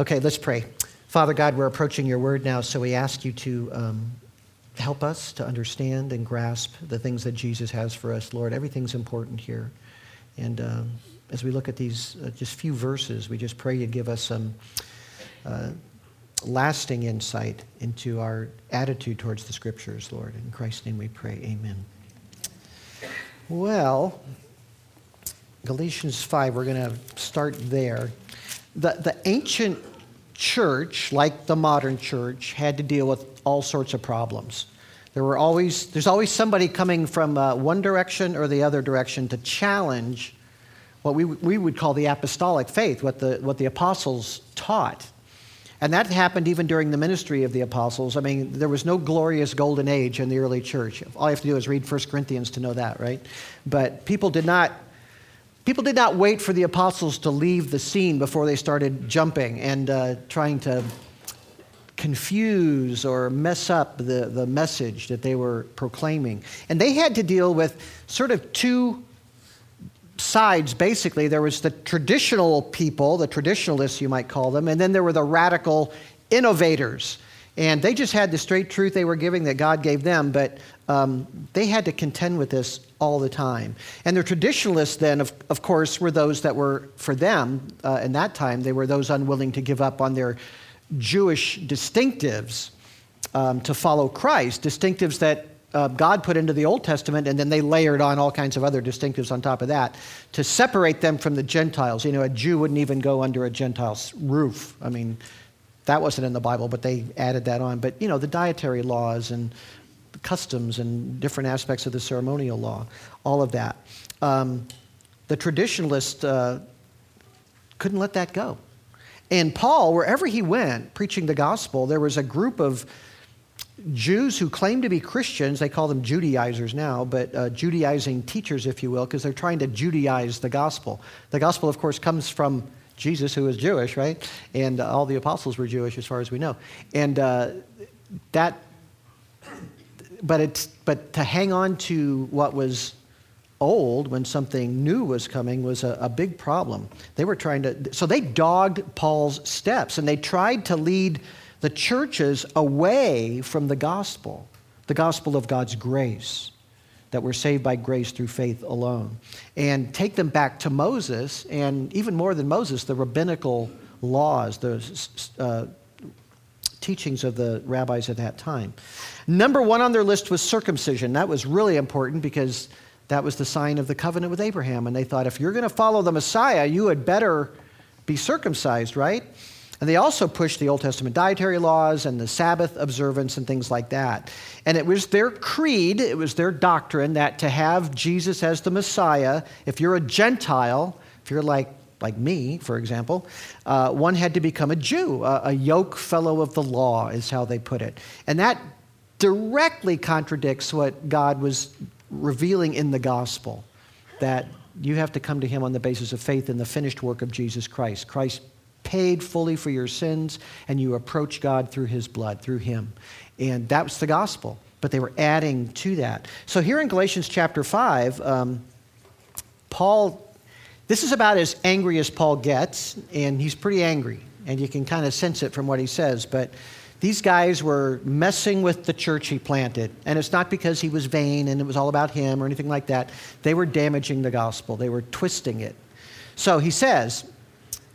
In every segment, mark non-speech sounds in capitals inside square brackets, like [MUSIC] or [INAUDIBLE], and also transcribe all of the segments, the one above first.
Okay, let's pray. Father God, we're approaching your word now, so we ask you to um, help us to understand and grasp the things that Jesus has for us, Lord. Everything's important here. And um, as we look at these uh, just few verses, we just pray you give us some uh, lasting insight into our attitude towards the scriptures, Lord. In Christ's name we pray. Amen. Well, Galatians 5, we're going to start there. The, the ancient church, like the modern church, had to deal with all sorts of problems. There were always, there's always somebody coming from uh, one direction or the other direction to challenge what we, we would call the apostolic faith, what the, what the apostles taught. And that happened even during the ministry of the apostles. I mean, there was no glorious golden age in the early church. All you have to do is read 1 Corinthians to know that, right? But people did not People did not wait for the apostles to leave the scene before they started jumping and uh, trying to confuse or mess up the, the message that they were proclaiming. And they had to deal with sort of two sides, basically. There was the traditional people, the traditionalists, you might call them, and then there were the radical innovators. And they just had the straight truth they were giving that God gave them, but um, they had to contend with this all the time. And the traditionalists, then, of, of course, were those that were, for them, uh, in that time, they were those unwilling to give up on their Jewish distinctives um, to follow Christ, distinctives that uh, God put into the Old Testament, and then they layered on all kinds of other distinctives on top of that to separate them from the Gentiles. You know, a Jew wouldn't even go under a Gentile's roof. I mean, that wasn't in the Bible, but they added that on. But, you know, the dietary laws and customs and different aspects of the ceremonial law, all of that. Um, the traditionalist uh, couldn't let that go. And Paul, wherever he went preaching the gospel, there was a group of Jews who claimed to be Christians. They call them Judaizers now, but uh, Judaizing teachers, if you will, because they're trying to Judaize the gospel. The gospel, of course, comes from Jesus, who was Jewish, right? And uh, all the apostles were Jewish, as far as we know. And uh, that, but it's, but to hang on to what was old when something new was coming was a, a big problem. They were trying to, so they dogged Paul's steps and they tried to lead the churches away from the gospel, the gospel of God's grace that we're saved by grace through faith alone. And take them back to Moses, and even more than Moses, the rabbinical laws, the uh, teachings of the rabbis at that time. Number one on their list was circumcision. That was really important because that was the sign of the covenant with Abraham. And they thought, if you're going to follow the Messiah, you had better be circumcised, right? And they also pushed the Old Testament dietary laws and the Sabbath observance and things like that. And it was their creed, it was their doctrine that to have Jesus as the Messiah, if you're a Gentile, if you're like, like me, for example, uh, one had to become a Jew. A, a yoke fellow of the law is how they put it. And that directly contradicts what God was revealing in the gospel that you have to come to him on the basis of faith in the finished work of Jesus Christ. Christ paid fully for your sins, and you approach God through his blood, through him. And that was the gospel. But they were adding to that. So here in Galatians chapter 5, um, Paul, this is about as angry as Paul gets, and he's pretty angry. And you can kind of sense it from what he says. But these guys were messing with the church he planted. And it's not because he was vain and it was all about him or anything like that. They were damaging the gospel, they were twisting it. So he says,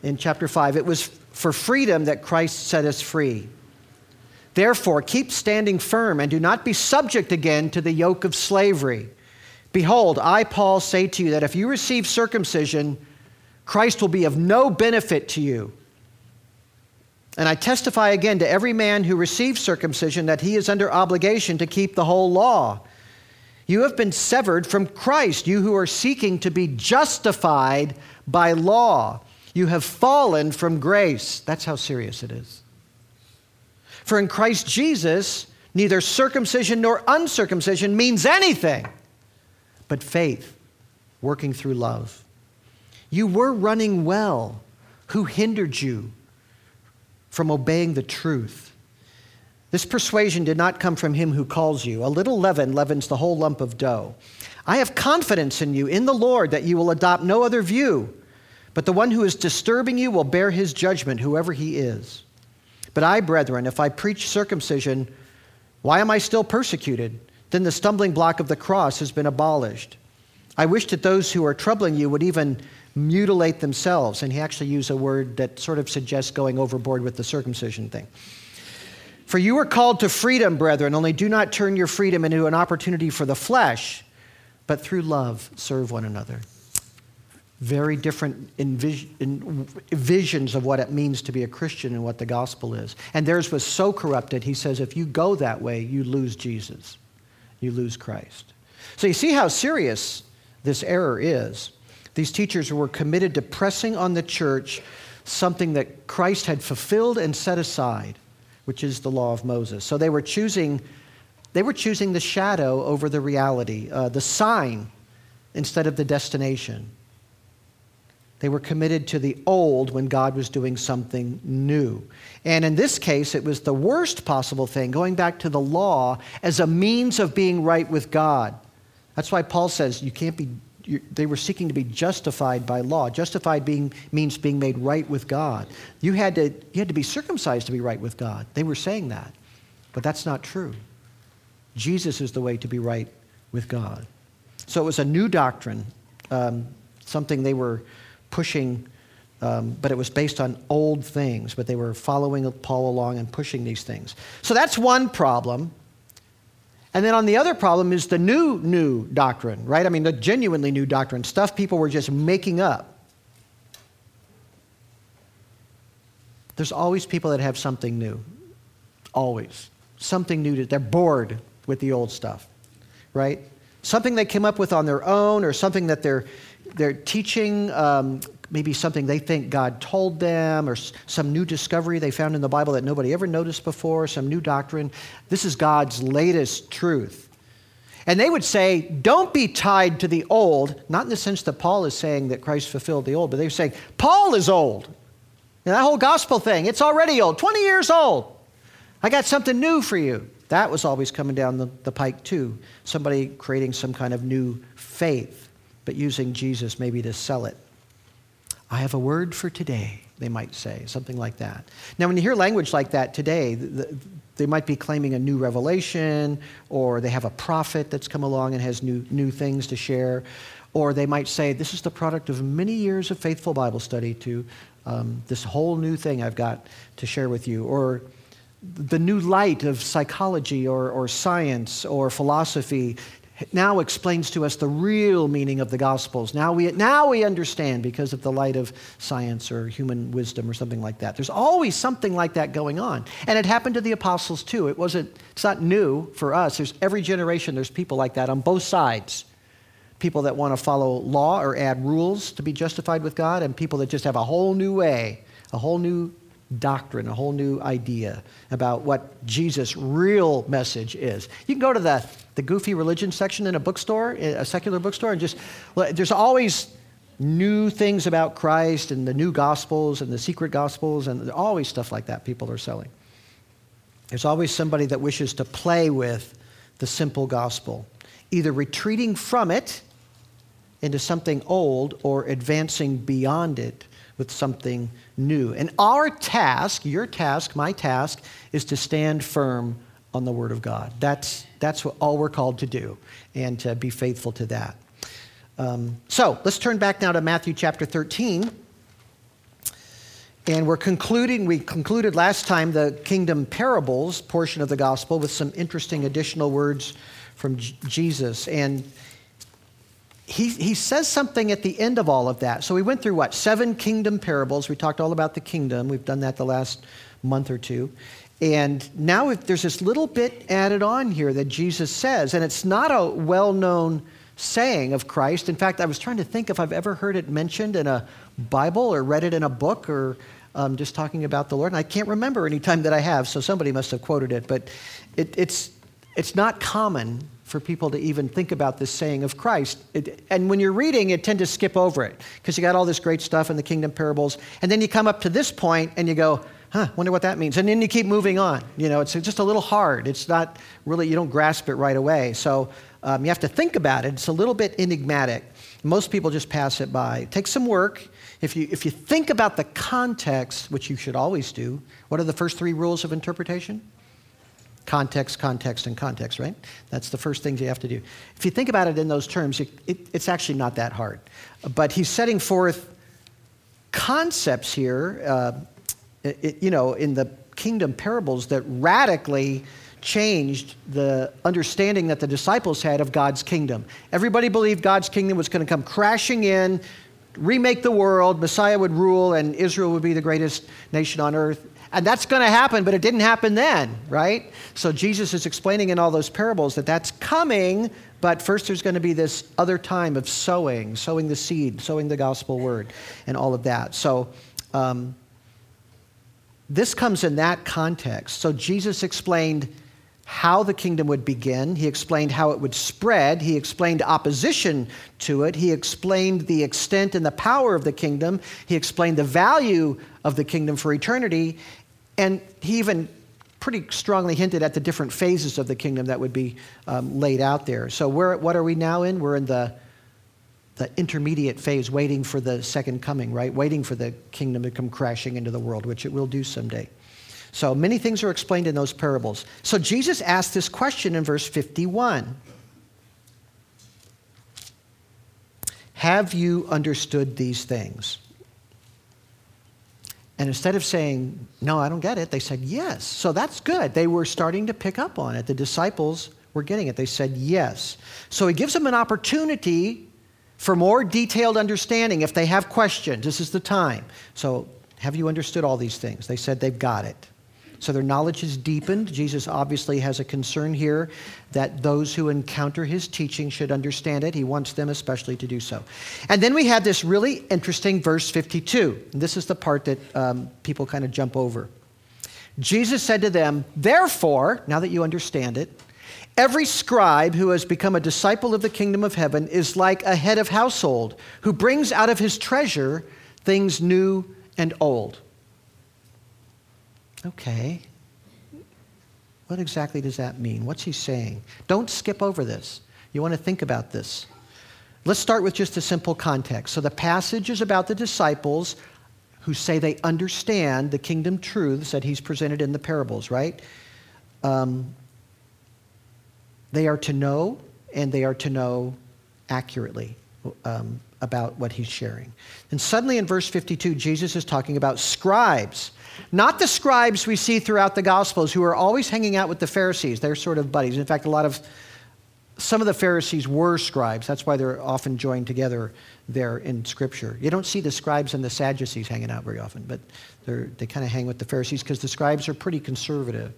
in chapter 5. It was for freedom that Christ set us free. Therefore, keep standing firm and do not be subject again to the yoke of slavery. Behold, I, Paul, say to you that if you receive circumcision, Christ will be of no benefit to you. And I testify again to every man who receives circumcision that he is under obligation to keep the whole law. You have been severed from Christ, you who are seeking to be justified by law. You have fallen from grace. That's how serious it is. For in Christ Jesus, neither circumcision nor uncircumcision means anything but faith working through love. You were running well. Who hindered you from obeying the truth? This persuasion did not come from him who calls you. A little leaven leavens the whole lump of dough. I have confidence in you, in the Lord, that you will adopt no other view But the one who is disturbing you will bear his judgment, whoever he is. But I, brethren, if I preach circumcision, why am I still persecuted? Then the stumbling block of the cross has been abolished. I wish that those who are troubling you would even mutilate themselves. And he actually used a word that sort of suggests going overboard with the circumcision thing. For you are called to freedom, brethren, only do not turn your freedom into an opportunity for the flesh, but through love serve one another very different visions of what it means to be a Christian and what the gospel is. And theirs was so corrupted, he says, if you go that way, you lose Jesus, you lose Christ. So you see how serious this error is. These teachers were committed to pressing on the church something that Christ had fulfilled and set aside, which is the law of Moses. So they were choosing, they were choosing the shadow over the reality, uh, the sign instead of the destination. They were committed to the old when God was doing something new. And in this case, it was the worst possible thing, going back to the law as a means of being right with God. That's why Paul says you can't be, they were seeking to be justified by law. Justified being, means being made right with God. You had, to, you had to be circumcised to be right with God. They were saying that. But that's not true. Jesus is the way to be right with God. So it was a new doctrine, um, something they were pushing, um, but it was based on old things, but they were following Paul along and pushing these things. So that's one problem. And then on the other problem is the new, new doctrine, right? I mean, the genuinely new doctrine, stuff people were just making up. There's always people that have something new. Always. Something new. To, they're bored with the old stuff, right? Something they came up with on their own or something that they're they're teaching um, maybe something they think God told them or some new discovery they found in the Bible that nobody ever noticed before, some new doctrine. This is God's latest truth. And they would say, don't be tied to the old, not in the sense that Paul is saying that Christ fulfilled the old, but they're saying, Paul is old. And that whole gospel thing, it's already old, 20 years old. I got something new for you. That was always coming down the, the pike, too. Somebody creating some kind of new faith but using Jesus maybe to sell it. I have a word for today, they might say, something like that. Now, when you hear language like that today, they might be claiming a new revelation, or they have a prophet that's come along and has new, new things to share, or they might say, This is the product of many years of faithful Bible study to um, this whole new thing I've got to share with you, or the new light of psychology or, or science or philosophy now explains to us the real meaning of the Gospels. Now we, now we understand because of the light of science or human wisdom or something like that. There's always something like that going on. And it happened to the apostles too. It wasn't, it's not new for us. There's every generation, there's people like that on both sides. People that want to follow law or add rules to be justified with God, and people that just have a whole new way, a whole new doctrine, a whole new idea about what Jesus' real message is. You can go to the the goofy religion section in a bookstore, a secular bookstore, and just there's always new things about Christ and the new gospels and the secret gospels and always stuff like that people are selling. There's always somebody that wishes to play with the simple gospel, either retreating from it into something old or advancing beyond it with something new. And our task, your task, my task, is to stand firm on the Word of God. That's, that's what all we're called to do, and to be faithful to that. Um, so let's turn back now to Matthew chapter 13. And we're concluding, we concluded last time the kingdom parables portion of the gospel with some interesting additional words from J- Jesus. And he, he says something at the end of all of that. So we went through what? Seven kingdom parables. We talked all about the kingdom. We've done that the last month or two. And now there's this little bit added on here that Jesus says, and it's not a well known saying of Christ. In fact, I was trying to think if I've ever heard it mentioned in a Bible or read it in a book or um, just talking about the Lord. And I can't remember any time that I have, so somebody must have quoted it. But it, it's, it's not common for people to even think about this saying of Christ. It, and when you're reading, it tend to skip over it because you got all this great stuff in the kingdom parables. And then you come up to this point and you go, huh, wonder what that means. And then you keep moving on. You know, it's just a little hard. It's not really, you don't grasp it right away. So um, you have to think about it. It's a little bit enigmatic. Most people just pass it by. It takes some work. if you, if you think about the context, which you should always do, what are the first three rules of interpretation? Context, context, and context, right? That's the first things you have to do. If you think about it in those terms, it, it, it's actually not that hard. But he's setting forth concepts here, uh, it, you know, in the kingdom parables that radically changed the understanding that the disciples had of God's kingdom. Everybody believed God's kingdom was going to come crashing in, remake the world, Messiah would rule, and Israel would be the greatest nation on earth. And that's going to happen, but it didn't happen then, right? So Jesus is explaining in all those parables that that's coming, but first there's going to be this other time of sowing, sowing the seed, sowing the gospel word, and all of that. So um, this comes in that context. So Jesus explained how the kingdom would begin. He explained how it would spread. He explained opposition to it. He explained the extent and the power of the kingdom. He explained the value of the kingdom for eternity. And he even pretty strongly hinted at the different phases of the kingdom that would be um, laid out there. So, where, what are we now in? We're in the, the intermediate phase, waiting for the second coming, right? Waiting for the kingdom to come crashing into the world, which it will do someday. So, many things are explained in those parables. So, Jesus asked this question in verse 51 Have you understood these things? And instead of saying, No, I don't get it, they said, Yes. So that's good. They were starting to pick up on it. The disciples were getting it. They said, Yes. So he gives them an opportunity for more detailed understanding if they have questions. This is the time. So, have you understood all these things? They said they've got it. So their knowledge is deepened. Jesus obviously has a concern here that those who encounter his teaching should understand it. He wants them especially to do so. And then we have this really interesting verse 52. And this is the part that um, people kind of jump over. Jesus said to them, Therefore, now that you understand it, Every scribe who has become a disciple of the kingdom of heaven is like a head of household who brings out of his treasure things new and old. Okay. What exactly does that mean? What's he saying? Don't skip over this. You want to think about this. Let's start with just a simple context. So the passage is about the disciples who say they understand the kingdom truths that he's presented in the parables, right? Um, they are to know, and they are to know accurately um, about what he's sharing. And suddenly in verse 52, Jesus is talking about scribes. Not the scribes we see throughout the Gospels who are always hanging out with the Pharisees. They're sort of buddies. In fact, a lot of, some of the Pharisees were scribes. That's why they're often joined together there in Scripture. You don't see the scribes and the Sadducees hanging out very often, but they kind of hang with the Pharisees because the scribes are pretty conservative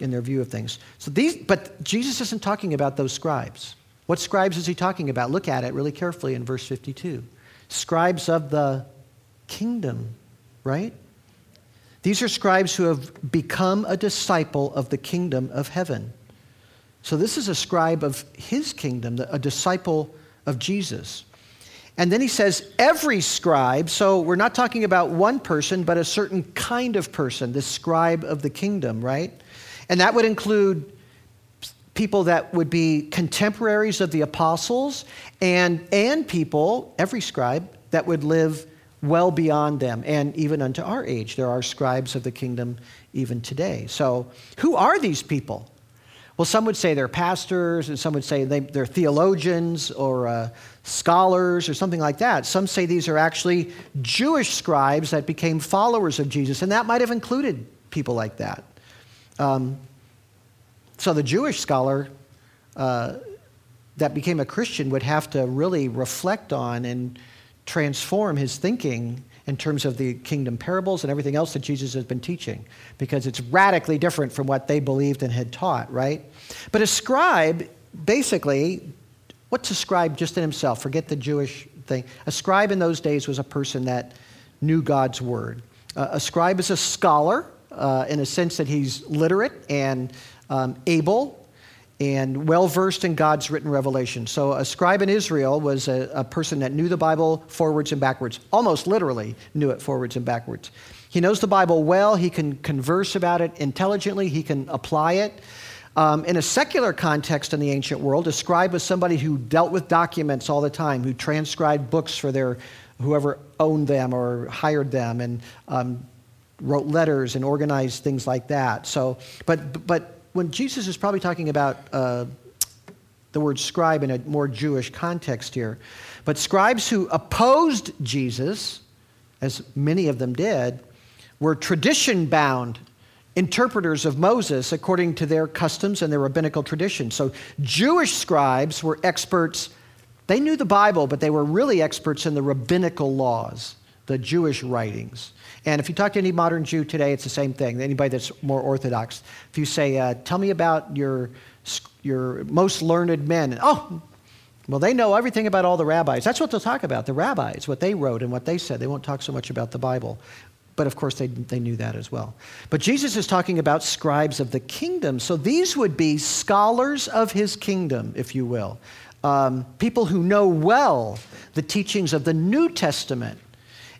in their view of things. So these, but Jesus isn't talking about those scribes. What scribes is he talking about? Look at it really carefully in verse 52. Scribes of the kingdom, right? These are scribes who have become a disciple of the kingdom of heaven. So this is a scribe of his kingdom, a disciple of Jesus. And then he says, every scribe, so we're not talking about one person, but a certain kind of person, the scribe of the kingdom, right? And that would include people that would be contemporaries of the apostles and, and people, every scribe, that would live well beyond them and even unto our age. There are scribes of the kingdom even today. So, who are these people? Well, some would say they're pastors, and some would say they, are theologians or uh, scholars or something like that. Some say these are actually Jewish scribes that became followers of Jesus, and that might have included people like that. Um, so, the Jewish scholar uh, that became a Christian would have to really reflect on and transform his thinking in terms of the kingdom parables and everything else that Jesus has been teaching because it's radically different from what they believed and had taught, right? But a scribe, basically, what's a scribe just in himself? Forget the Jewish thing. A scribe in those days was a person that knew God's word. Uh, a scribe is a scholar uh, in a sense that he's literate and um, able and well versed in God's written revelation. So, a scribe in Israel was a, a, person that knew the Bible forwards and backwards, almost literally knew it forwards and backwards. He knows the Bible well, he can converse about it intelligently, he can apply it. Um, in a secular context in the ancient world, a scribe was somebody who dealt with documents all the time, who transcribed books for their whoever owned them or hired them and um, wrote letters and organized things like that. So, but, but when Jesus is probably talking about uh, the word scribe in a more Jewish context here, but scribes who opposed Jesus, as many of them did, were tradition bound interpreters of Moses according to their customs and their rabbinical tradition. So Jewish scribes were experts. They knew the Bible, but they were really experts in the rabbinical laws, the Jewish writings. And if you talk to any modern Jew today, it's the same thing. Anybody that's more orthodox, if you say, uh, "Tell me about your your most learned men," oh, well, they know everything about all the rabbis. That's what they'll talk about, the rabbis, what they wrote and what they said. They won't talk so much about the Bible. But of course, they, they knew that as well. But Jesus is talking about scribes of the kingdom. So these would be scholars of his kingdom, if you will. Um, people who know well the teachings of the New Testament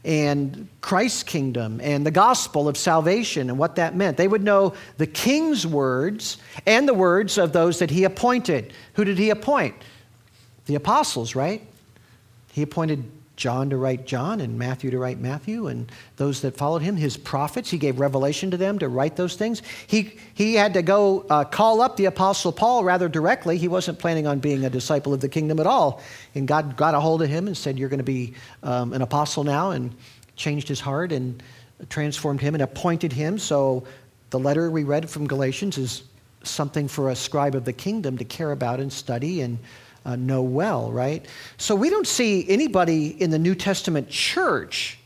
and Christ's kingdom and the gospel of salvation and what that meant. They would know the king's words and the words of those that he appointed. Who did he appoint? The apostles, right? He appointed John to write John and Matthew to write Matthew and those that followed him, his prophets. He gave revelation to them to write those things. He, he had to go uh, call up the Apostle Paul rather directly. He wasn't planning on being a disciple of the kingdom at all. And God got a hold of him and said, You're going to be um, an apostle now, and changed his heart and transformed him and appointed him. So the letter we read from Galatians is something for a scribe of the kingdom to care about and study and uh, know well, right? So we don't see anybody in the New Testament church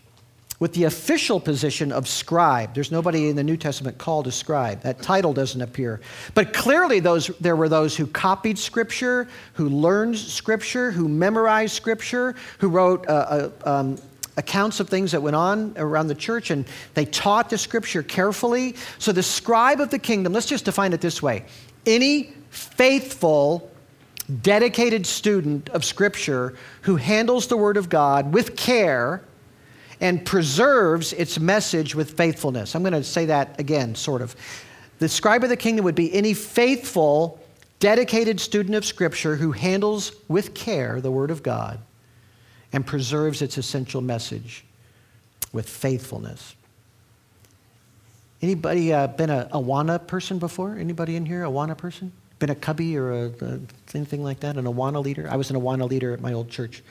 with the official position of scribe. There's nobody in the New Testament called a scribe. That title doesn't appear. But clearly, those, there were those who copied Scripture, who learned Scripture, who memorized Scripture, who wrote uh, uh, um, accounts of things that went on around the church, and they taught the Scripture carefully. So, the scribe of the kingdom, let's just define it this way any faithful dedicated student of Scripture who handles the Word of God with care and preserves its message with faithfulness. I'm going to say that again, sort of. The scribe of the kingdom would be any faithful, dedicated student of Scripture who handles with care the Word of God and preserves its essential message with faithfulness. Anybody uh, been a Awana person before? Anybody in here, a Awana person? Been a cubby or a, a, anything like that, an Awana leader? I was an Awana leader at my old church.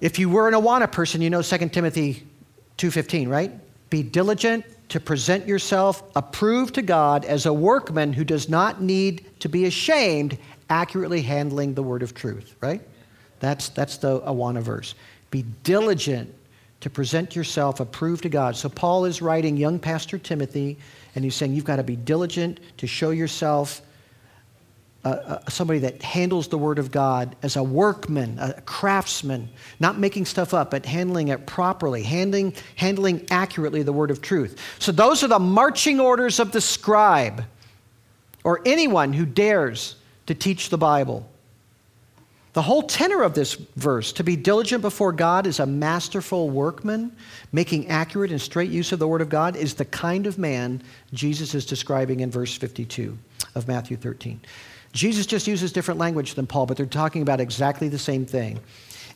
If you were an Awana person, you know 2 Timothy 2.15, right? Be diligent to present yourself approved to God as a workman who does not need to be ashamed, accurately handling the word of truth, right? That's, that's the Awana verse. Be diligent to present yourself approved to God. So Paul is writing young Pastor Timothy, and he's saying you've got to be diligent to show yourself uh, somebody that handles the Word of God as a workman, a craftsman, not making stuff up, but handling it properly, handling, handling accurately the Word of truth. So, those are the marching orders of the scribe or anyone who dares to teach the Bible. The whole tenor of this verse, to be diligent before God as a masterful workman, making accurate and straight use of the Word of God, is the kind of man Jesus is describing in verse 52 of Matthew 13. Jesus just uses different language than Paul, but they're talking about exactly the same thing.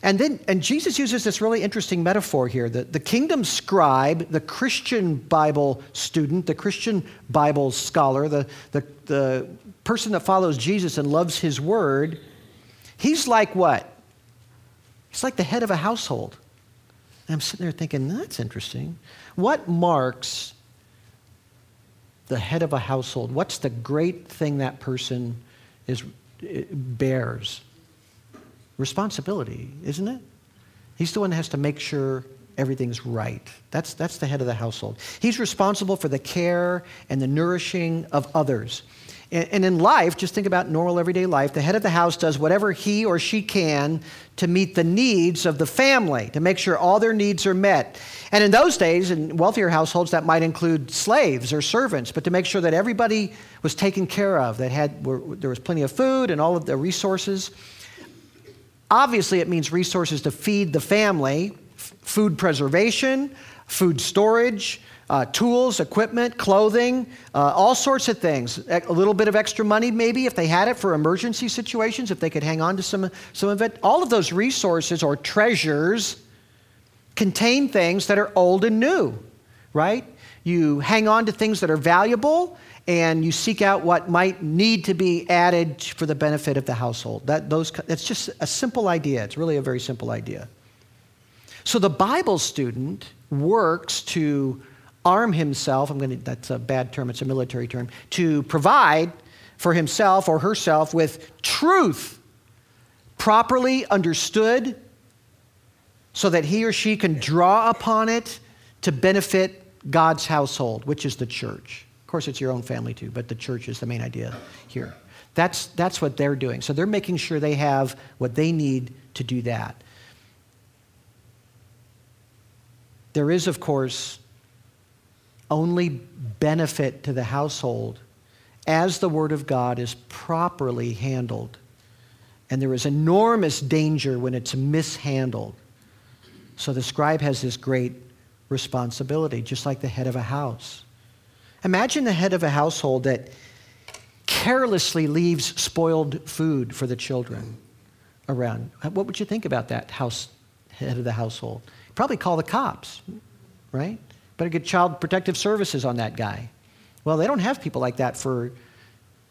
And then, and Jesus uses this really interesting metaphor here. The, the kingdom scribe, the Christian Bible student, the Christian Bible scholar, the, the, the person that follows Jesus and loves his word, he's like what? He's like the head of a household. And I'm sitting there thinking, that's interesting. What marks the head of a household? What's the great thing that person is, bears responsibility, isn't it? He's the one that has to make sure everything's right. That's, that's the head of the household. He's responsible for the care and the nourishing of others. And, in life, just think about normal everyday life, the head of the house does whatever he or she can to meet the needs of the family, to make sure all their needs are met. And in those days, in wealthier households, that might include slaves or servants, but to make sure that everybody was taken care of, that had, were, there was plenty of food and all of the resources. Obviously, it means resources to feed the family, food preservation, food storage, uh, tools, equipment, clothing, uh, all sorts of things. A little bit of extra money, maybe, if they had it for emergency situations, if they could hang on to some, some of it. All of those resources or treasures contain things that are old and new, right? You hang on to things that are valuable and you seek out what might need to be added for the benefit of the household. That, those, that's just a simple idea. It's really a very simple idea. So the Bible student works to arm himself, I'm going to, that's a bad term, it's a military term, to provide for himself or herself with truth properly understood so that he or she can draw upon it to benefit God's household, which is the church. Of course, it's your own family too, but the church is the main idea here. That's, that's what they're doing. So they're making sure they have what they need to do that. There is, of course, only benefit to the household as the Word of God is properly handled. And there is enormous danger when it's mishandled. So the scribe has this great responsibility, just like the head of a house. Imagine the head of a household that carelessly leaves spoiled food for the children around. What would you think about that house head of the household? Probably call the cops, right? Better get child protective services on that guy. Well, they don't have people like that for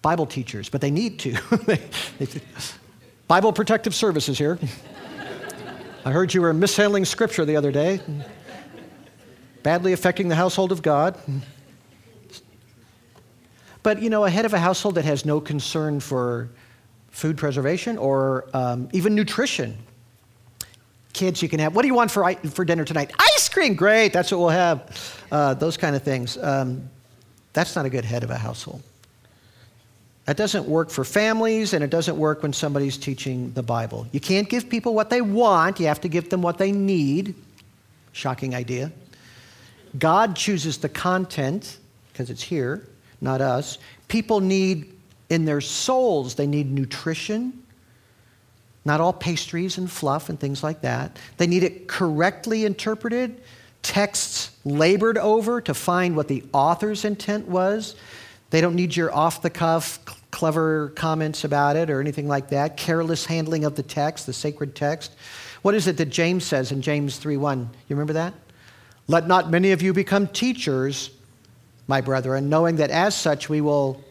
Bible teachers, but they need to. [LAUGHS] Bible protective services here. [LAUGHS] I heard you were mishandling scripture the other day, badly affecting the household of God. But, you know, a head of a household that has no concern for food preservation or um, even nutrition. Kids, you can have, what do you want for, for dinner tonight? Ice cream, great, that's what we'll have. Uh, those kind of things. Um, that's not a good head of a household. That doesn't work for families, and it doesn't work when somebody's teaching the Bible. You can't give people what they want, you have to give them what they need. Shocking idea. God chooses the content because it's here, not us. People need, in their souls, they need nutrition. Not all pastries and fluff and things like that. They need it correctly interpreted, texts labored over to find what the author's intent was. They don't need your off the cuff, clever comments about it or anything like that. Careless handling of the text, the sacred text. What is it that James says in James 3:1? You remember that? Let not many of you become teachers, my brethren, knowing that as such we will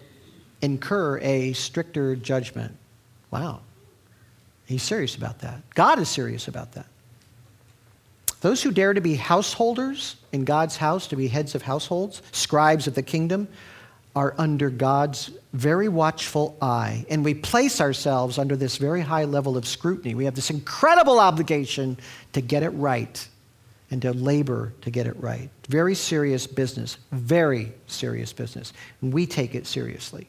incur a stricter judgment. Wow. He's serious about that. God is serious about that. Those who dare to be householders in God's house, to be heads of households, scribes of the kingdom, are under God's very watchful eye, and we place ourselves under this very high level of scrutiny. We have this incredible obligation to get it right and to labor to get it right. Very serious business, very serious business. And we take it seriously.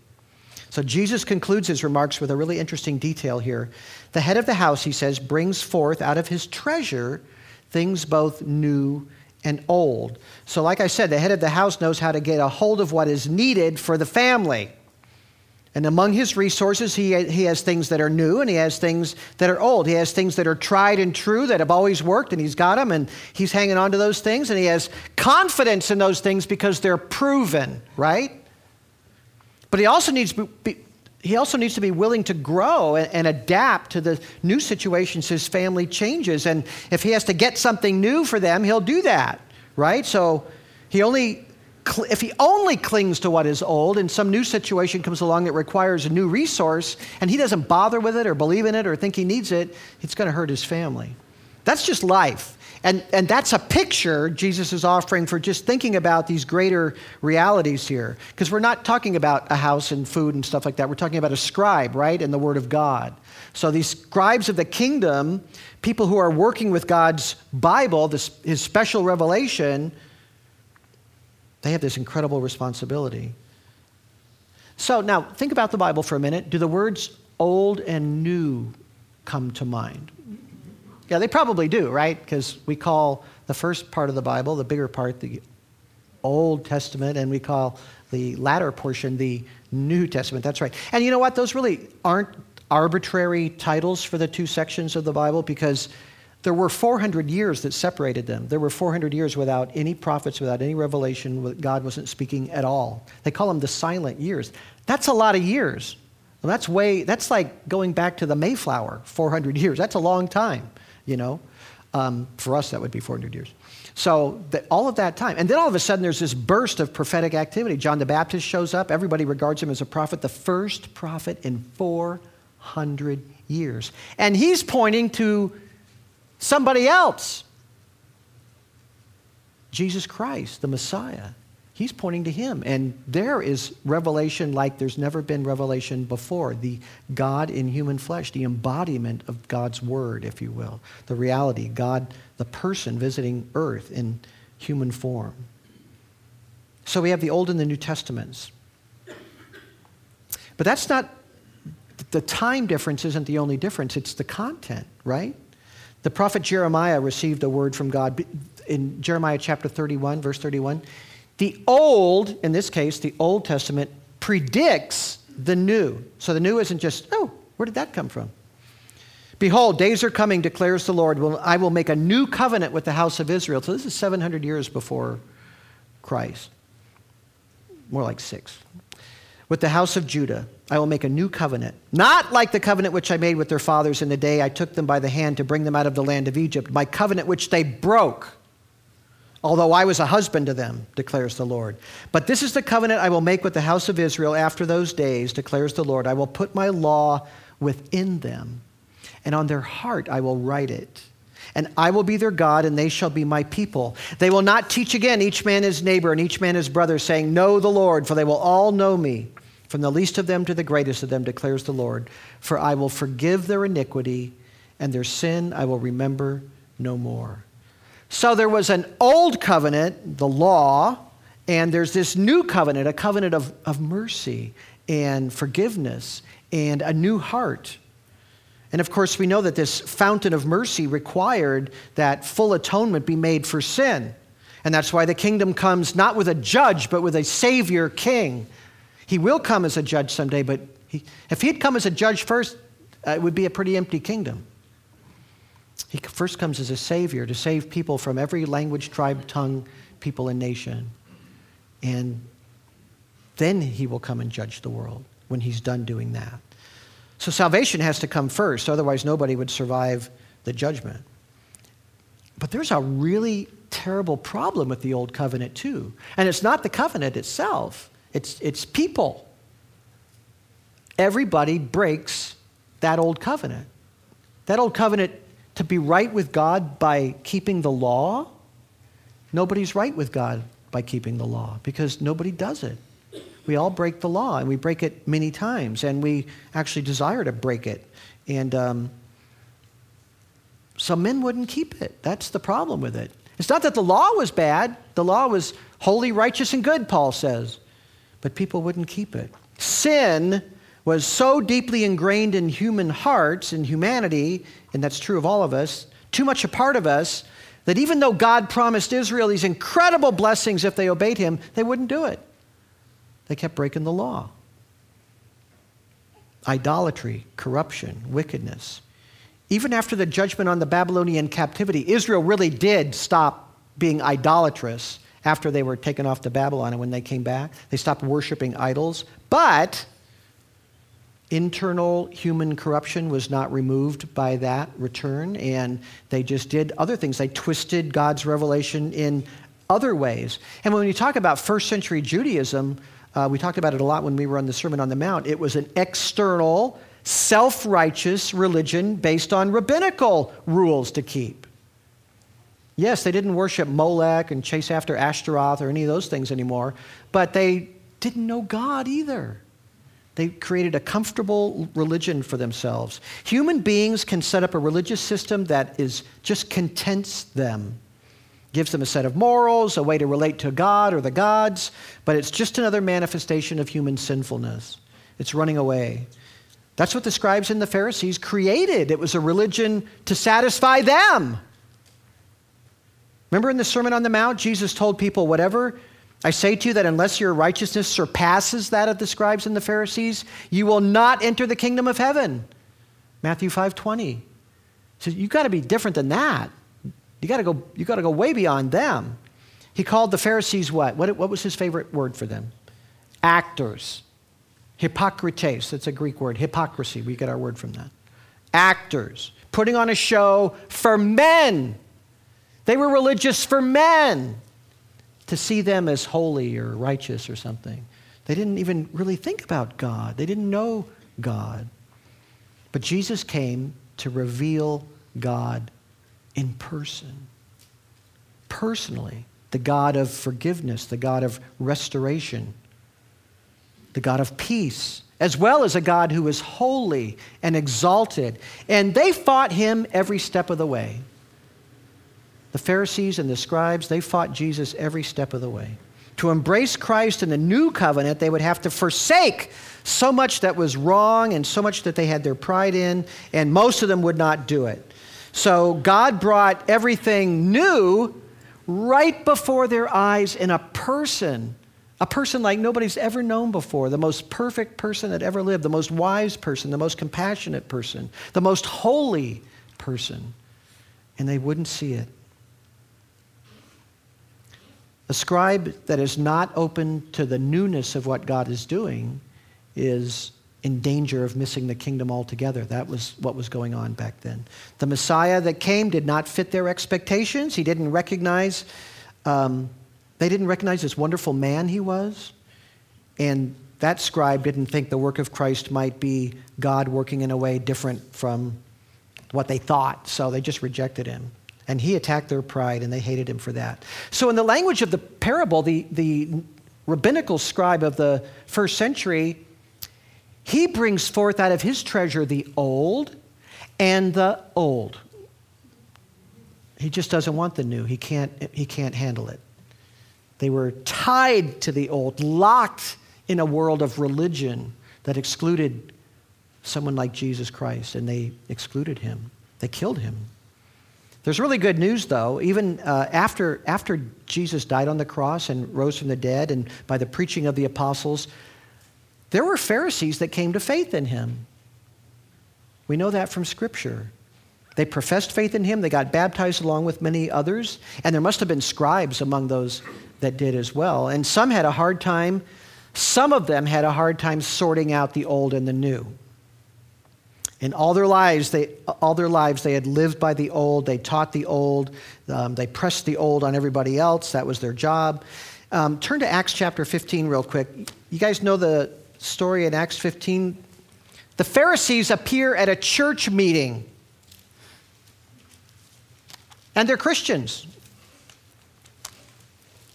So Jesus concludes his remarks with a really interesting detail here. The head of the house, he says, brings forth out of his treasure things both new and old. So, like I said, the head of the house knows how to get a hold of what is needed for the family. And among his resources, he, he has things that are new and he has things that are old. He has things that are tried and true that have always worked, and he's got them, and he's hanging on to those things, and he has confidence in those things because they're proven, right? But he also needs to be, he also needs to be willing to grow and, and, adapt to the new situations his family changes. And if he has to get something new for them, he'll do that, right? So he only, if he only clings to what is old and some new situation comes along that requires a new resource and he doesn't bother with it or believe in it or think he needs it, it's going to hurt his family. That's just life. And, and that's a picture Jesus is offering for just thinking about these greater realities here. Because we're not talking about a house and food and stuff like that. We're talking about a scribe, right? And the Word of God. So these scribes of the kingdom, people who are working with God's Bible, this, his special revelation, they have this incredible responsibility. So now think about the Bible for a minute. Do the words old and new come to mind? Yeah, they probably do, right? Because we call the first part of the Bible, the bigger part, the Old Testament, and we call the latter portion the New Testament. That's right. And you know what? Those really aren't arbitrary titles for the two sections of the Bible because there were 400 years that separated them. There were 400 years without any prophets, without any revelation. God wasn't speaking at all. They call them the silent years. That's a lot of years. That's way, that's like going back to the Mayflower, 400 years. That's a long time you know. Um, for us, that would be 400 years. So the, all of that time. And then all of a sudden, there's this burst of prophetic activity. John the Baptist shows up. Everybody regards him as a prophet, the first prophet in 400 years. And he's pointing to somebody else Jesus Christ, the Messiah. He's pointing to him. And there is revelation like there's never been revelation before the God in human flesh, the embodiment of God's word, if you will, the reality, God, the person visiting earth in human form. So we have the Old and the New Testaments. But that's not, the time difference isn't the only difference, it's the content, right? The prophet Jeremiah received a word from God in Jeremiah chapter 31, verse 31. The Old, in this case, the Old Testament, predicts the new. So the new isn't just, oh, where did that come from? Behold, days are coming, declares the Lord. I will make a new covenant with the house of Israel. So this is 700 years before Christ. More like six. With the house of Judah, I will make a new covenant, not like the covenant which I made with their fathers in the day I took them by the hand to bring them out of the land of Egypt, my covenant which they broke although I was a husband to them, declares the Lord. But this is the covenant I will make with the house of Israel after those days, declares the Lord. I will put my law within them, and on their heart I will write it. And I will be their God, and they shall be my people. They will not teach again each man his neighbor and each man his brother, saying, Know the Lord, for they will all know me, from the least of them to the greatest of them, declares the Lord. For I will forgive their iniquity, and their sin I will remember no more. So there was an old covenant, the law, and there's this new covenant, a covenant of, of mercy and forgiveness and a new heart. And of course, we know that this fountain of mercy required that full atonement be made for sin. And that's why the kingdom comes not with a judge, but with a savior king. He will come as a judge someday, but he, if he'd come as a judge first, uh, it would be a pretty empty kingdom. He first comes as a savior to save people from every language, tribe, tongue, people, and nation. And then he will come and judge the world when he's done doing that. So salvation has to come first, otherwise, nobody would survive the judgment. But there's a really terrible problem with the old covenant, too. And it's not the covenant itself, it's, it's people. Everybody breaks that old covenant. That old covenant to be right with God by keeping the law, nobody's right with God by keeping the law because nobody does it. We all break the law and we break it many times and we actually desire to break it. And um, some men wouldn't keep it. That's the problem with it. It's not that the law was bad, the law was holy, righteous, and good, Paul says, but people wouldn't keep it. Sin was so deeply ingrained in human hearts and humanity, and that's true of all of us, too much a part of us, that even though God promised Israel these incredible blessings if they obeyed him, they wouldn't do it. They kept breaking the law. Idolatry, corruption, wickedness. Even after the judgment on the Babylonian captivity, Israel really did stop being idolatrous after they were taken off to Babylon and when they came back. They stopped worshiping idols. But internal human corruption was not removed by that return, and they just did other things. They twisted God's revelation in other ways. And when you talk about first century Judaism, uh, we talked about it a lot when we were on the Sermon on the Mount. It was an external, self righteous religion based on rabbinical rules to keep. Yes, they didn't worship Molech and chase after Ashtaroth or any of those things anymore, but they didn't know God either. They created a comfortable religion for themselves. Human beings can set up a religious system that is just contents them, gives them a set of morals, a way to relate to God or the gods, but it's just another manifestation of human sinfulness. It's running away. That's what the scribes and the Pharisees created. It was a religion to satisfy them. Remember in the Sermon on the Mount, Jesus told people, whatever I say to you that unless your righteousness surpasses that of the scribes and the Pharisees, you will not enter the kingdom of heaven. Matthew 5:20. So you've got to be different than that. You got to go you got to go way beyond them. He called the Pharisees what? what? What was his favorite word for them? Actors. Hypocrites. That's a Greek word. Hypocrisy. We get our word from that. Actors. putting on a show for men. They were religious for men to see them as holy or righteous or something. They didn't even really think about God, they didn't know God. But Jesus came to reveal God in person, personally, the God of forgiveness, the God of restoration, the God of peace, as well as a God who is holy and exalted. And they fought him every step of the way. The Pharisees and the scribes, they fought Jesus every step of the way. To embrace Christ in the new covenant, they would have to forsake so much that was wrong and so much that they had their pride in, and most of them would not do it. So God brought everything new right before their eyes in a person, a person like nobody's ever known before, the most perfect person that ever lived, the most wise person, the most compassionate person, the most holy person. And they wouldn't see it. A scribe that is not open to the newness of what God is doing is in danger of missing the kingdom altogether. That was what was going on back then. The Messiah that came did not fit their expectations. He didn't recognize, um, they didn't recognize this wonderful man he was. And that scribe didn't think the work of Christ might be God working in a way different from what they thought, so they just rejected him. And he attacked their pride, and they hated him for that. So, in the language of the parable, the, the rabbinical scribe of the first century, he brings forth out of his treasure the old and the old. He just doesn't want the new. He can't, he can't handle it. They were tied to the old, locked in a world of religion that excluded someone like Jesus Christ, and they excluded him. They killed him. There's really good news, though. Even uh, after, after Jesus died on the cross and rose from the dead, and by the preaching of the apostles, there were Pharisees that came to faith in him. We know that from Scripture. They professed faith in him, they got baptized along with many others, and there must have been scribes among those that did as well. And some had a hard time, some of them had a hard time sorting out the old and the new. In all their lives, they, all their lives, they had lived by the old. They taught the old. Um, they pressed the old on everybody else. That was their job. Um, turn to Acts chapter 15 real quick. You guys know the story in Acts 15? The Pharisees appear at a church meeting, and they're Christians.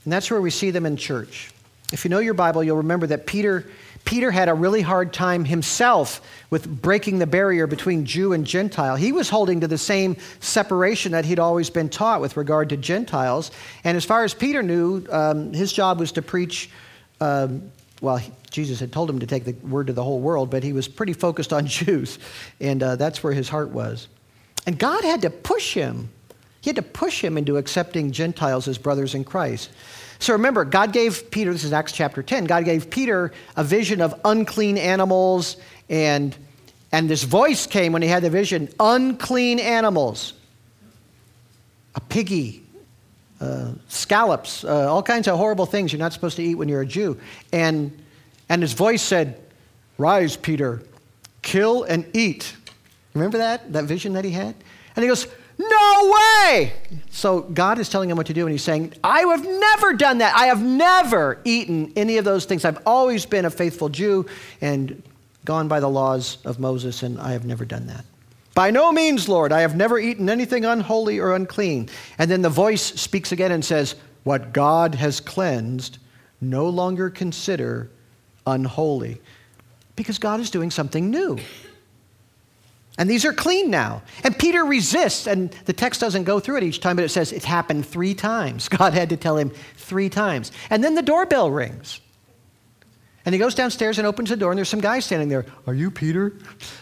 And that's where we see them in church. If you know your Bible, you'll remember that Peter Peter had a really hard time himself with breaking the barrier between Jew and Gentile. He was holding to the same separation that he'd always been taught with regard to Gentiles. And as far as Peter knew, um, his job was to preach. Um, well, Jesus had told him to take the word to the whole world, but he was pretty focused on [LAUGHS] Jews, and uh, that's where his heart was. And God had to push him. He had to push him into accepting Gentiles as brothers in Christ. So remember, God gave Peter, this is Acts chapter 10, God gave Peter a vision of unclean animals, and, and this voice came when he had the vision unclean animals, a piggy, uh, scallops, uh, all kinds of horrible things you're not supposed to eat when you're a Jew. And, and his voice said, Rise, Peter, kill and eat. Remember that, that vision that he had? And he goes, no way! So God is telling him what to do, and he's saying, I have never done that. I have never eaten any of those things. I've always been a faithful Jew and gone by the laws of Moses, and I have never done that. By no means, Lord, I have never eaten anything unholy or unclean. And then the voice speaks again and says, What God has cleansed, no longer consider unholy. Because God is doing something new. And these are clean now. And Peter resists, and the text doesn't go through it each time, but it says it happened three times. [LAUGHS] God had to tell him three times. And then the doorbell rings. And he goes downstairs and opens the door, and there's some guy standing there. Are you Peter?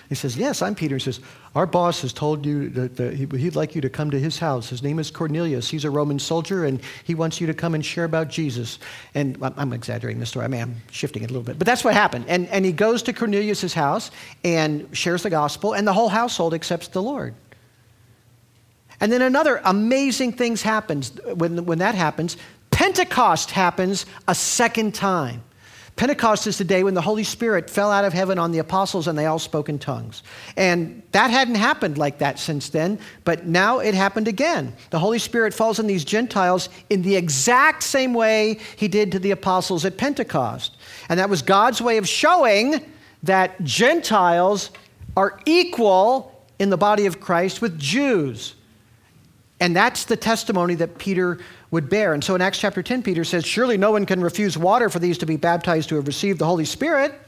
He says, Yes, I'm Peter. He says, Our boss has told you that, he'd like you to come to his house. His name is Cornelius. He's a Roman soldier, and he wants you to come and share about Jesus. And I'm exaggerating the story. I mean, I'm shifting it a little bit. But that's what happened. And, and he goes to Cornelius' house and shares the gospel, and the whole household accepts the Lord. And then another amazing things happens when, when that happens. Pentecost happens a second time. Pentecost is the day when the Holy Spirit fell out of heaven on the apostles and they all spoke in tongues. And that hadn't happened like that since then, but now it happened again. The Holy Spirit falls on these Gentiles in the exact same way he did to the apostles at Pentecost. And that was God's way of showing that Gentiles are equal in the body of Christ with Jews. And that's the testimony that Peter would bear. And so in Acts chapter 10, Peter says, Surely no one can refuse water for these to be baptized who have received the Holy Spirit,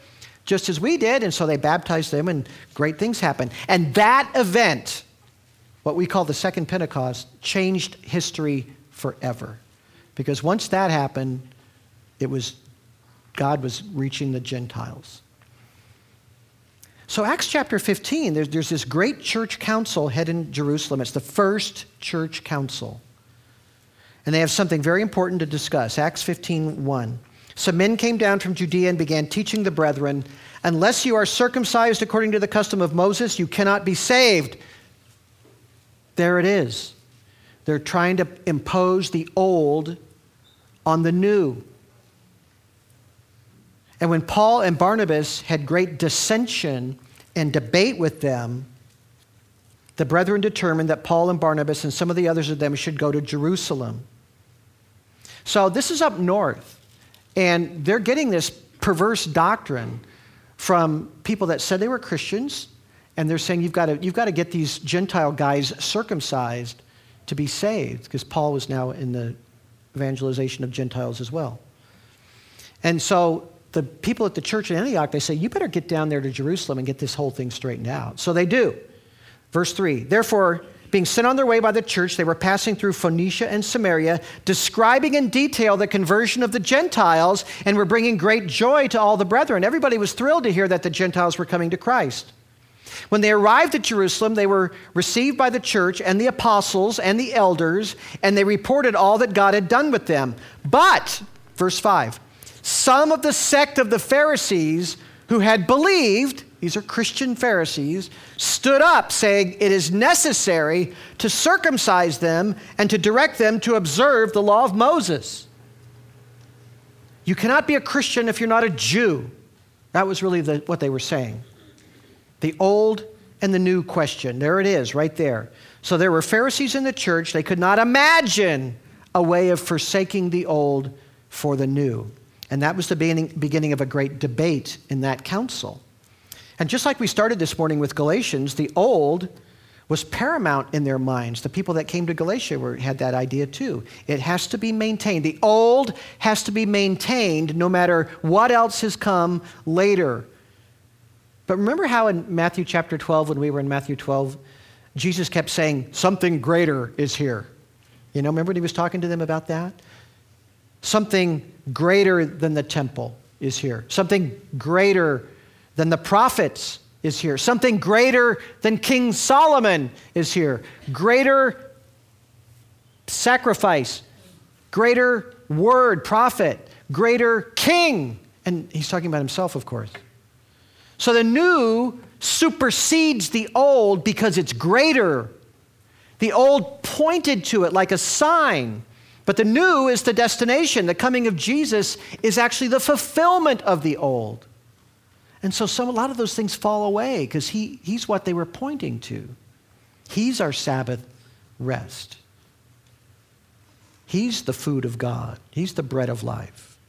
just as we did. And so they baptized them, and great things happened. And that event, what we call the Second Pentecost, changed history forever. Because once that happened, it was God was reaching the Gentiles. So, Acts chapter 15, there's, there's this great church council head in Jerusalem. It's the first church council. And they have something very important to discuss. Acts 15 1. Some men came down from Judea and began teaching the brethren, Unless you are circumcised according to the custom of Moses, you cannot be saved. There it is. They're trying to impose the old on the new. And when Paul and Barnabas had great dissension and debate with them, the brethren determined that Paul and Barnabas and some of the others of them should go to Jerusalem. So this is up north, and they're getting this perverse doctrine from people that said they were Christians, and they're saying you've got to, you've got to get these Gentile guys circumcised to be saved, because Paul was now in the evangelization of Gentiles as well. And so the people at the church in Antioch, they say, You better get down there to Jerusalem and get this whole thing straightened out. So they do. Verse 3 Therefore, being sent on their way by the church, they were passing through Phoenicia and Samaria, describing in detail the conversion of the Gentiles, and were bringing great joy to all the brethren. Everybody was thrilled to hear that the Gentiles were coming to Christ. When they arrived at Jerusalem, they were received by the church and the apostles and the elders, and they reported all that God had done with them. But, verse 5, some of the sect of the Pharisees who had believed, these are Christian Pharisees, stood up saying, It is necessary to circumcise them and to direct them to observe the law of Moses. You cannot be a Christian if you're not a Jew. That was really the, what they were saying. The old and the new question. There it is, right there. So there were Pharisees in the church. They could not imagine a way of forsaking the old for the new. And that was the beginning of a great debate in that council. And just like we started this morning with Galatians, the old was paramount in their minds. The people that came to Galatia were, had that idea too. It has to be maintained. The old has to be maintained no matter what else has come later. But remember how in Matthew chapter 12, when we were in Matthew 12, Jesus kept saying, Something greater is here. You know, remember when he was talking to them about that? Something greater than the temple is here. Something greater than the prophets is here. Something greater than King Solomon is here. Greater sacrifice, greater word, prophet, greater king. And he's talking about himself, of course. So the new supersedes the old because it's greater. The old pointed to it like a sign. But the new is the destination. The coming of Jesus is actually the fulfillment of the old. And so some, a lot of those things fall away because he, he's what they were pointing to. He's our Sabbath rest. He's the food of God. He's the bread of life.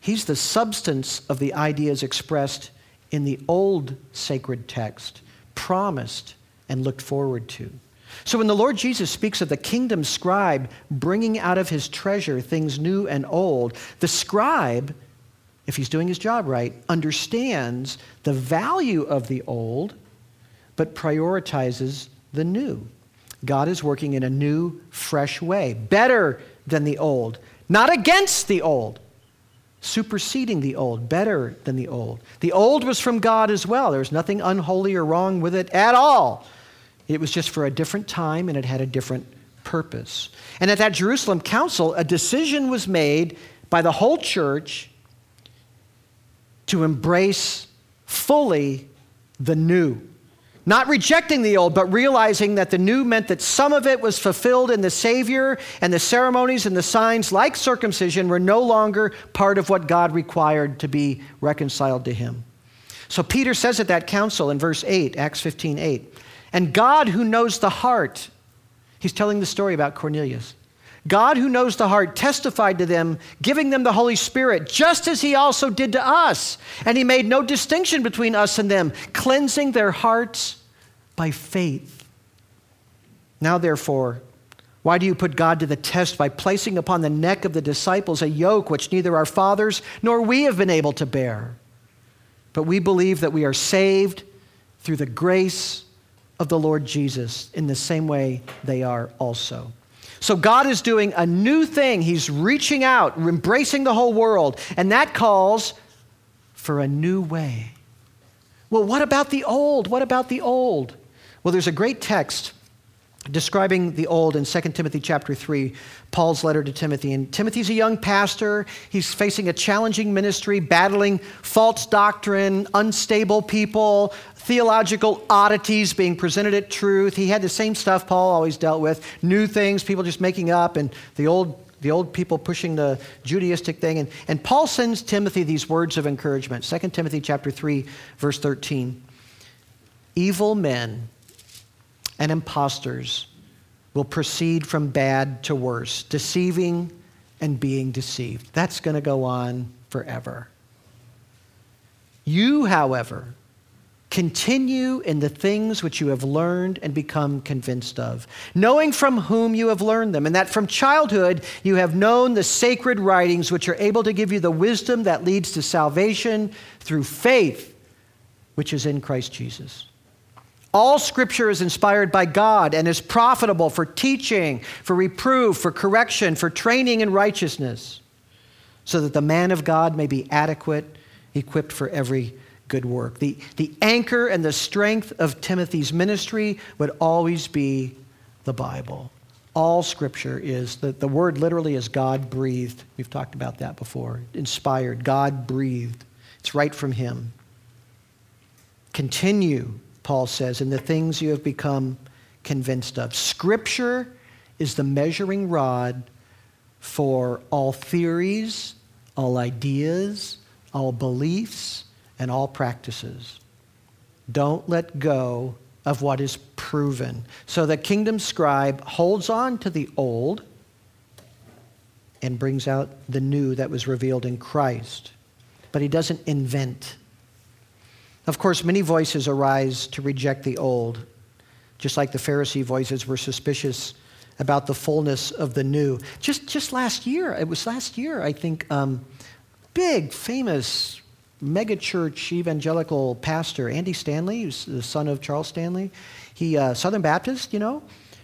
He's the substance of the ideas expressed in the old sacred text, promised and looked forward to. So when the Lord Jesus speaks of the kingdom scribe bringing out of his treasure things new and old, the scribe, if he's doing his job right, understands the value of the old, but prioritizes the new. God is working in a new, fresh way, better than the old, not against the old, superseding the old, better than the old. The old was from God as well. There's nothing unholy or wrong with it at all. It was just for a different time and it had a different purpose. And at that Jerusalem council, a decision was made by the whole church to embrace fully the new. Not rejecting the old, but realizing that the new meant that some of it was fulfilled in the Savior, and the ceremonies and the signs, like circumcision, were no longer part of what God required to be reconciled to Him. So Peter says at that council in verse 8, Acts 15 8, and God who knows the heart, he's telling the story about Cornelius. God, who knows the heart, testified to them, giving them the Holy Spirit, just as He also did to us. And He made no distinction between us and them, cleansing their hearts by faith. Now, therefore, why do you put God to the test by placing upon the neck of the disciples a yoke which neither our fathers nor we have been able to bear? But we believe that we are saved through the grace of the Lord Jesus in the same way they are also. So God is doing a new thing. He's reaching out, embracing the whole world, and that calls for a new way. Well, what about the old? What about the old? Well, there's a great text describing the old in 2 Timothy chapter 3, Paul's letter to Timothy. And Timothy's a young pastor. He's facing a challenging ministry, battling false doctrine, unstable people, theological oddities being presented at truth. He had the same stuff Paul always dealt with new things, people just making up, and the old, the old people pushing the Judaistic thing. And, and Paul sends Timothy these words of encouragement 2 Timothy chapter 3, verse 13. Evil men and impostors will proceed from bad to worse, deceiving and being deceived. That's going to go on forever. You, however, Continue in the things which you have learned and become convinced of, knowing from whom you have learned them, and that from childhood you have known the sacred writings which are able to give you the wisdom that leads to salvation through faith, which is in Christ Jesus. All scripture is inspired by God and is profitable for teaching, for reproof, for correction, for training in righteousness, so that the man of God may be adequate, equipped for every good work. The, the anchor and the strength of Timothy's ministry would always be the Bible. All scripture is, the, the word literally is God breathed. We've talked about that before. Inspired, God breathed. It's right from Him. Continue, Paul says, in the things you have become convinced of. Scripture is the measuring rod for all theories, all ideas, all beliefs, and all practices. Don't let go of what is proven. So the kingdom scribe holds on to the old and brings out the new that was revealed in Christ. But he doesn't invent. Of course, many voices arise to reject the old, just like the Pharisee voices were suspicious about the fullness of the new. Just, just last year, it was last year, I think, um, big, famous megachurch evangelical pastor, Andy Stanley, who's the son of Charles Stanley. He, uh, Southern Baptist, you know,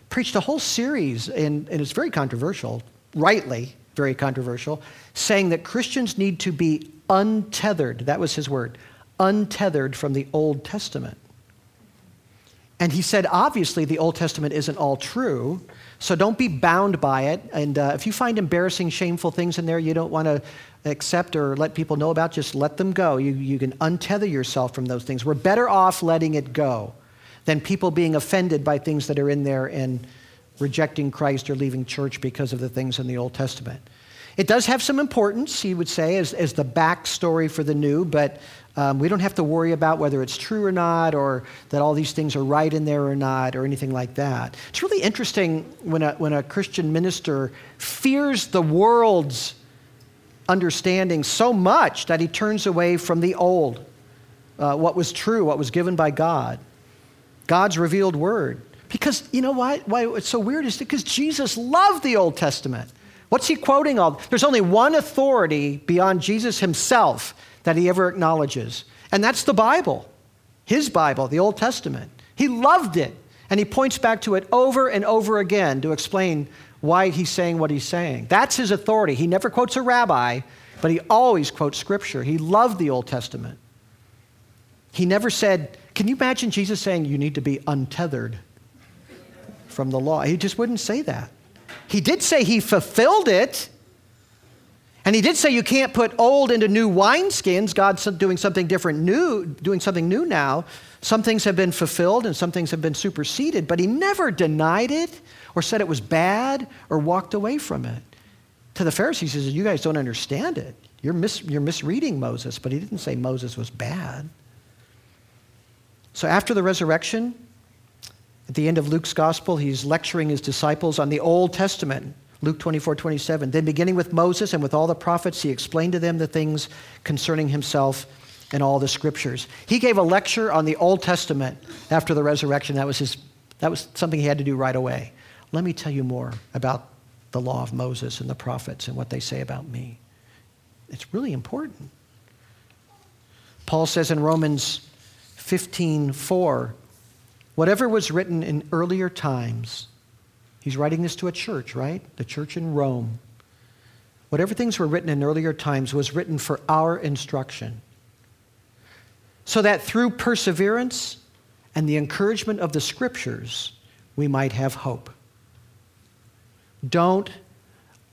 preached a whole series, and, and it's very controversial, rightly very controversial, saying that Christians need to be untethered. That was his word, untethered from the Old Testament. And he said, obviously, the Old Testament isn't all true, so don't be bound by it. And uh, if you find embarrassing, shameful things in there you don't want to accept or let people know about, just let them go. You, you can untether yourself from those things. We're better off letting it go than people being offended by things that are in there and rejecting Christ or leaving church because of the things in the Old Testament. It does have some importance, he would say, as, as the backstory for the new, but um, we don't have to worry about whether it's true or not, or that all these things are right in there or not, or anything like that. It's really interesting when a, when a Christian minister fears the world's understanding so much that he turns away from the old, uh, what was true, what was given by God, God's revealed word. Because you know why, why it's so weird is because Jesus loved the Old Testament. What's he quoting all? There's only one authority beyond Jesus himself that he ever acknowledges, and that's the Bible, his Bible, the Old Testament. He loved it, and he points back to it over and over again to explain why he's saying what he's saying. That's his authority. He never quotes a rabbi, but he always quotes scripture. He loved the Old Testament. He never said, Can you imagine Jesus saying you need to be untethered from the law? He just wouldn't say that. He did say he fulfilled it. And he did say you can't put old into new wineskins. God's doing something different new, doing something new now. Some things have been fulfilled and some things have been superseded, but he never denied it or said it was bad or walked away from it. To the Pharisees, he says, You guys don't understand it. You're, mis- you're misreading Moses, but he didn't say Moses was bad. So after the resurrection, at the end of Luke's gospel, he's lecturing his disciples on the Old Testament. Luke 24, 27. Then, beginning with Moses and with all the prophets, he explained to them the things concerning himself and all the scriptures. He gave a lecture on the Old Testament after the resurrection. That was, his, that was something he had to do right away. Let me tell you more about the law of Moses and the prophets and what they say about me. It's really important. Paul says in Romans 15 4, whatever was written in earlier times, he's writing this to a church, right? The church in Rome. Whatever things were written in earlier times was written for our instruction, so that through perseverance and the encouragement of the scriptures, we might have hope. Don't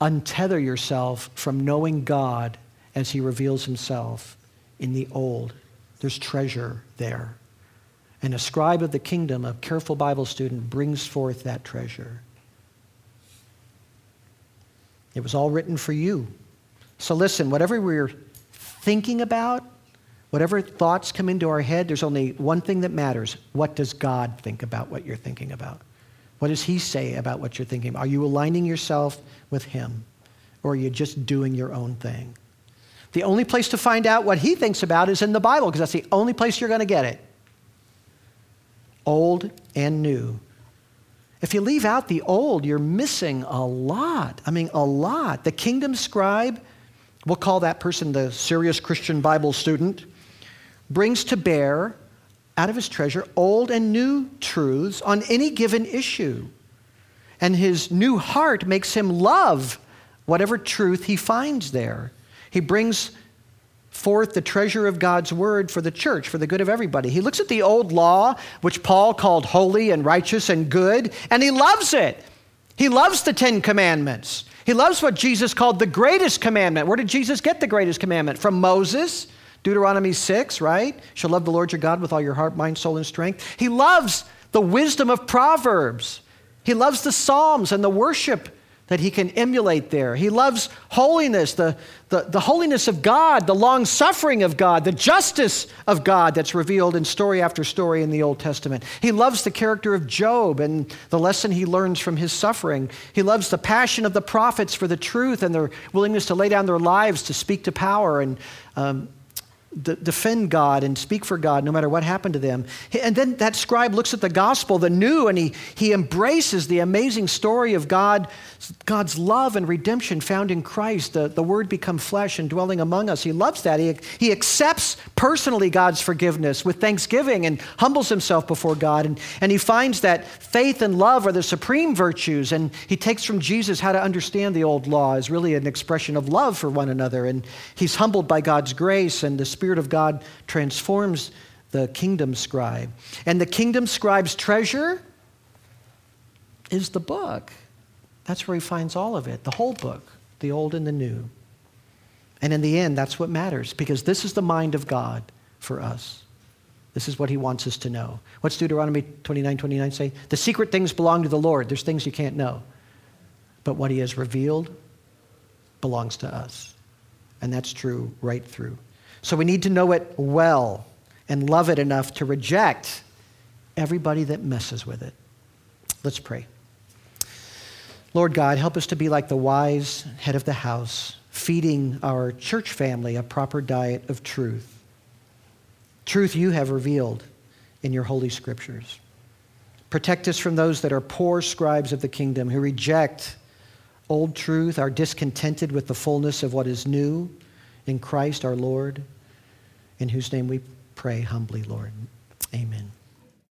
untether yourself from knowing God as he reveals himself in the old. There's treasure there. And a scribe of the kingdom, a careful Bible student, brings forth that treasure. It was all written for you. So listen, whatever we're thinking about, whatever thoughts come into our head, there's only one thing that matters. What does God think about what you're thinking about? What does He say about what you're thinking about? Are you aligning yourself with Him? Or are you just doing your own thing? The only place to find out what he thinks about is in the Bible, because that's the only place you're going to get it. Old and new. If you leave out the old, you're missing a lot. I mean, a lot. The kingdom scribe, we'll call that person the serious Christian Bible student, brings to bear out of his treasure old and new truths on any given issue. And his new heart makes him love whatever truth he finds there. He brings forth the treasure of God's word for the church, for the good of everybody. He looks at the old law, which Paul called holy and righteous and good, and he loves it. He loves the Ten Commandments. He loves what Jesus called the greatest commandment. Where did Jesus get the greatest commandment? From Moses, Deuteronomy 6, right? Shall love the Lord your God with all your heart, mind, soul, and strength. He loves the wisdom of Proverbs. He loves the Psalms and the worship that he can emulate there. He loves holiness, the, the, the holiness of God, the long suffering of God, the justice of God that's revealed in story after story in the Old Testament. He loves the character of Job and the lesson he learns from his suffering. He loves the passion of the prophets for the truth and their willingness to lay down their lives to speak to power and um, d- defend God and speak for God no matter what happened to them. And then that scribe looks at the gospel, the new, and he, he embraces the amazing story of God, God's love and redemption found in Christ, the, the word become flesh and dwelling among us. He loves that. He, he accepts personally God's forgiveness with thanksgiving and humbles himself before God. And, and he finds that faith and love are the supreme virtues. And he takes from Jesus how to understand the old law is really an expression of love for one another. And he's humbled by God's grace and the Spirit of God transforms the kingdom scribe. And the kingdom scribe's treasure is the book. That's where he finds all of it, the whole book, the old and the new. And in the end, that's what matters because this is the mind of God for us. This is what he wants us to know. What's Deuteronomy 29 29 say? The secret things belong to the Lord. There's things you can't know. But what he has revealed belongs to us. And that's true right through. So we need to know it well and love it enough to reject everybody that messes with it. Let's pray. Lord God, help us to be like the wise head of the house, feeding our church family a proper diet of truth. Truth you have revealed in your holy scriptures. Protect us from those that are poor scribes of the kingdom who reject old truth, are discontented with the fullness of what is new in Christ our Lord, in whose name we pray humbly, Lord. Amen.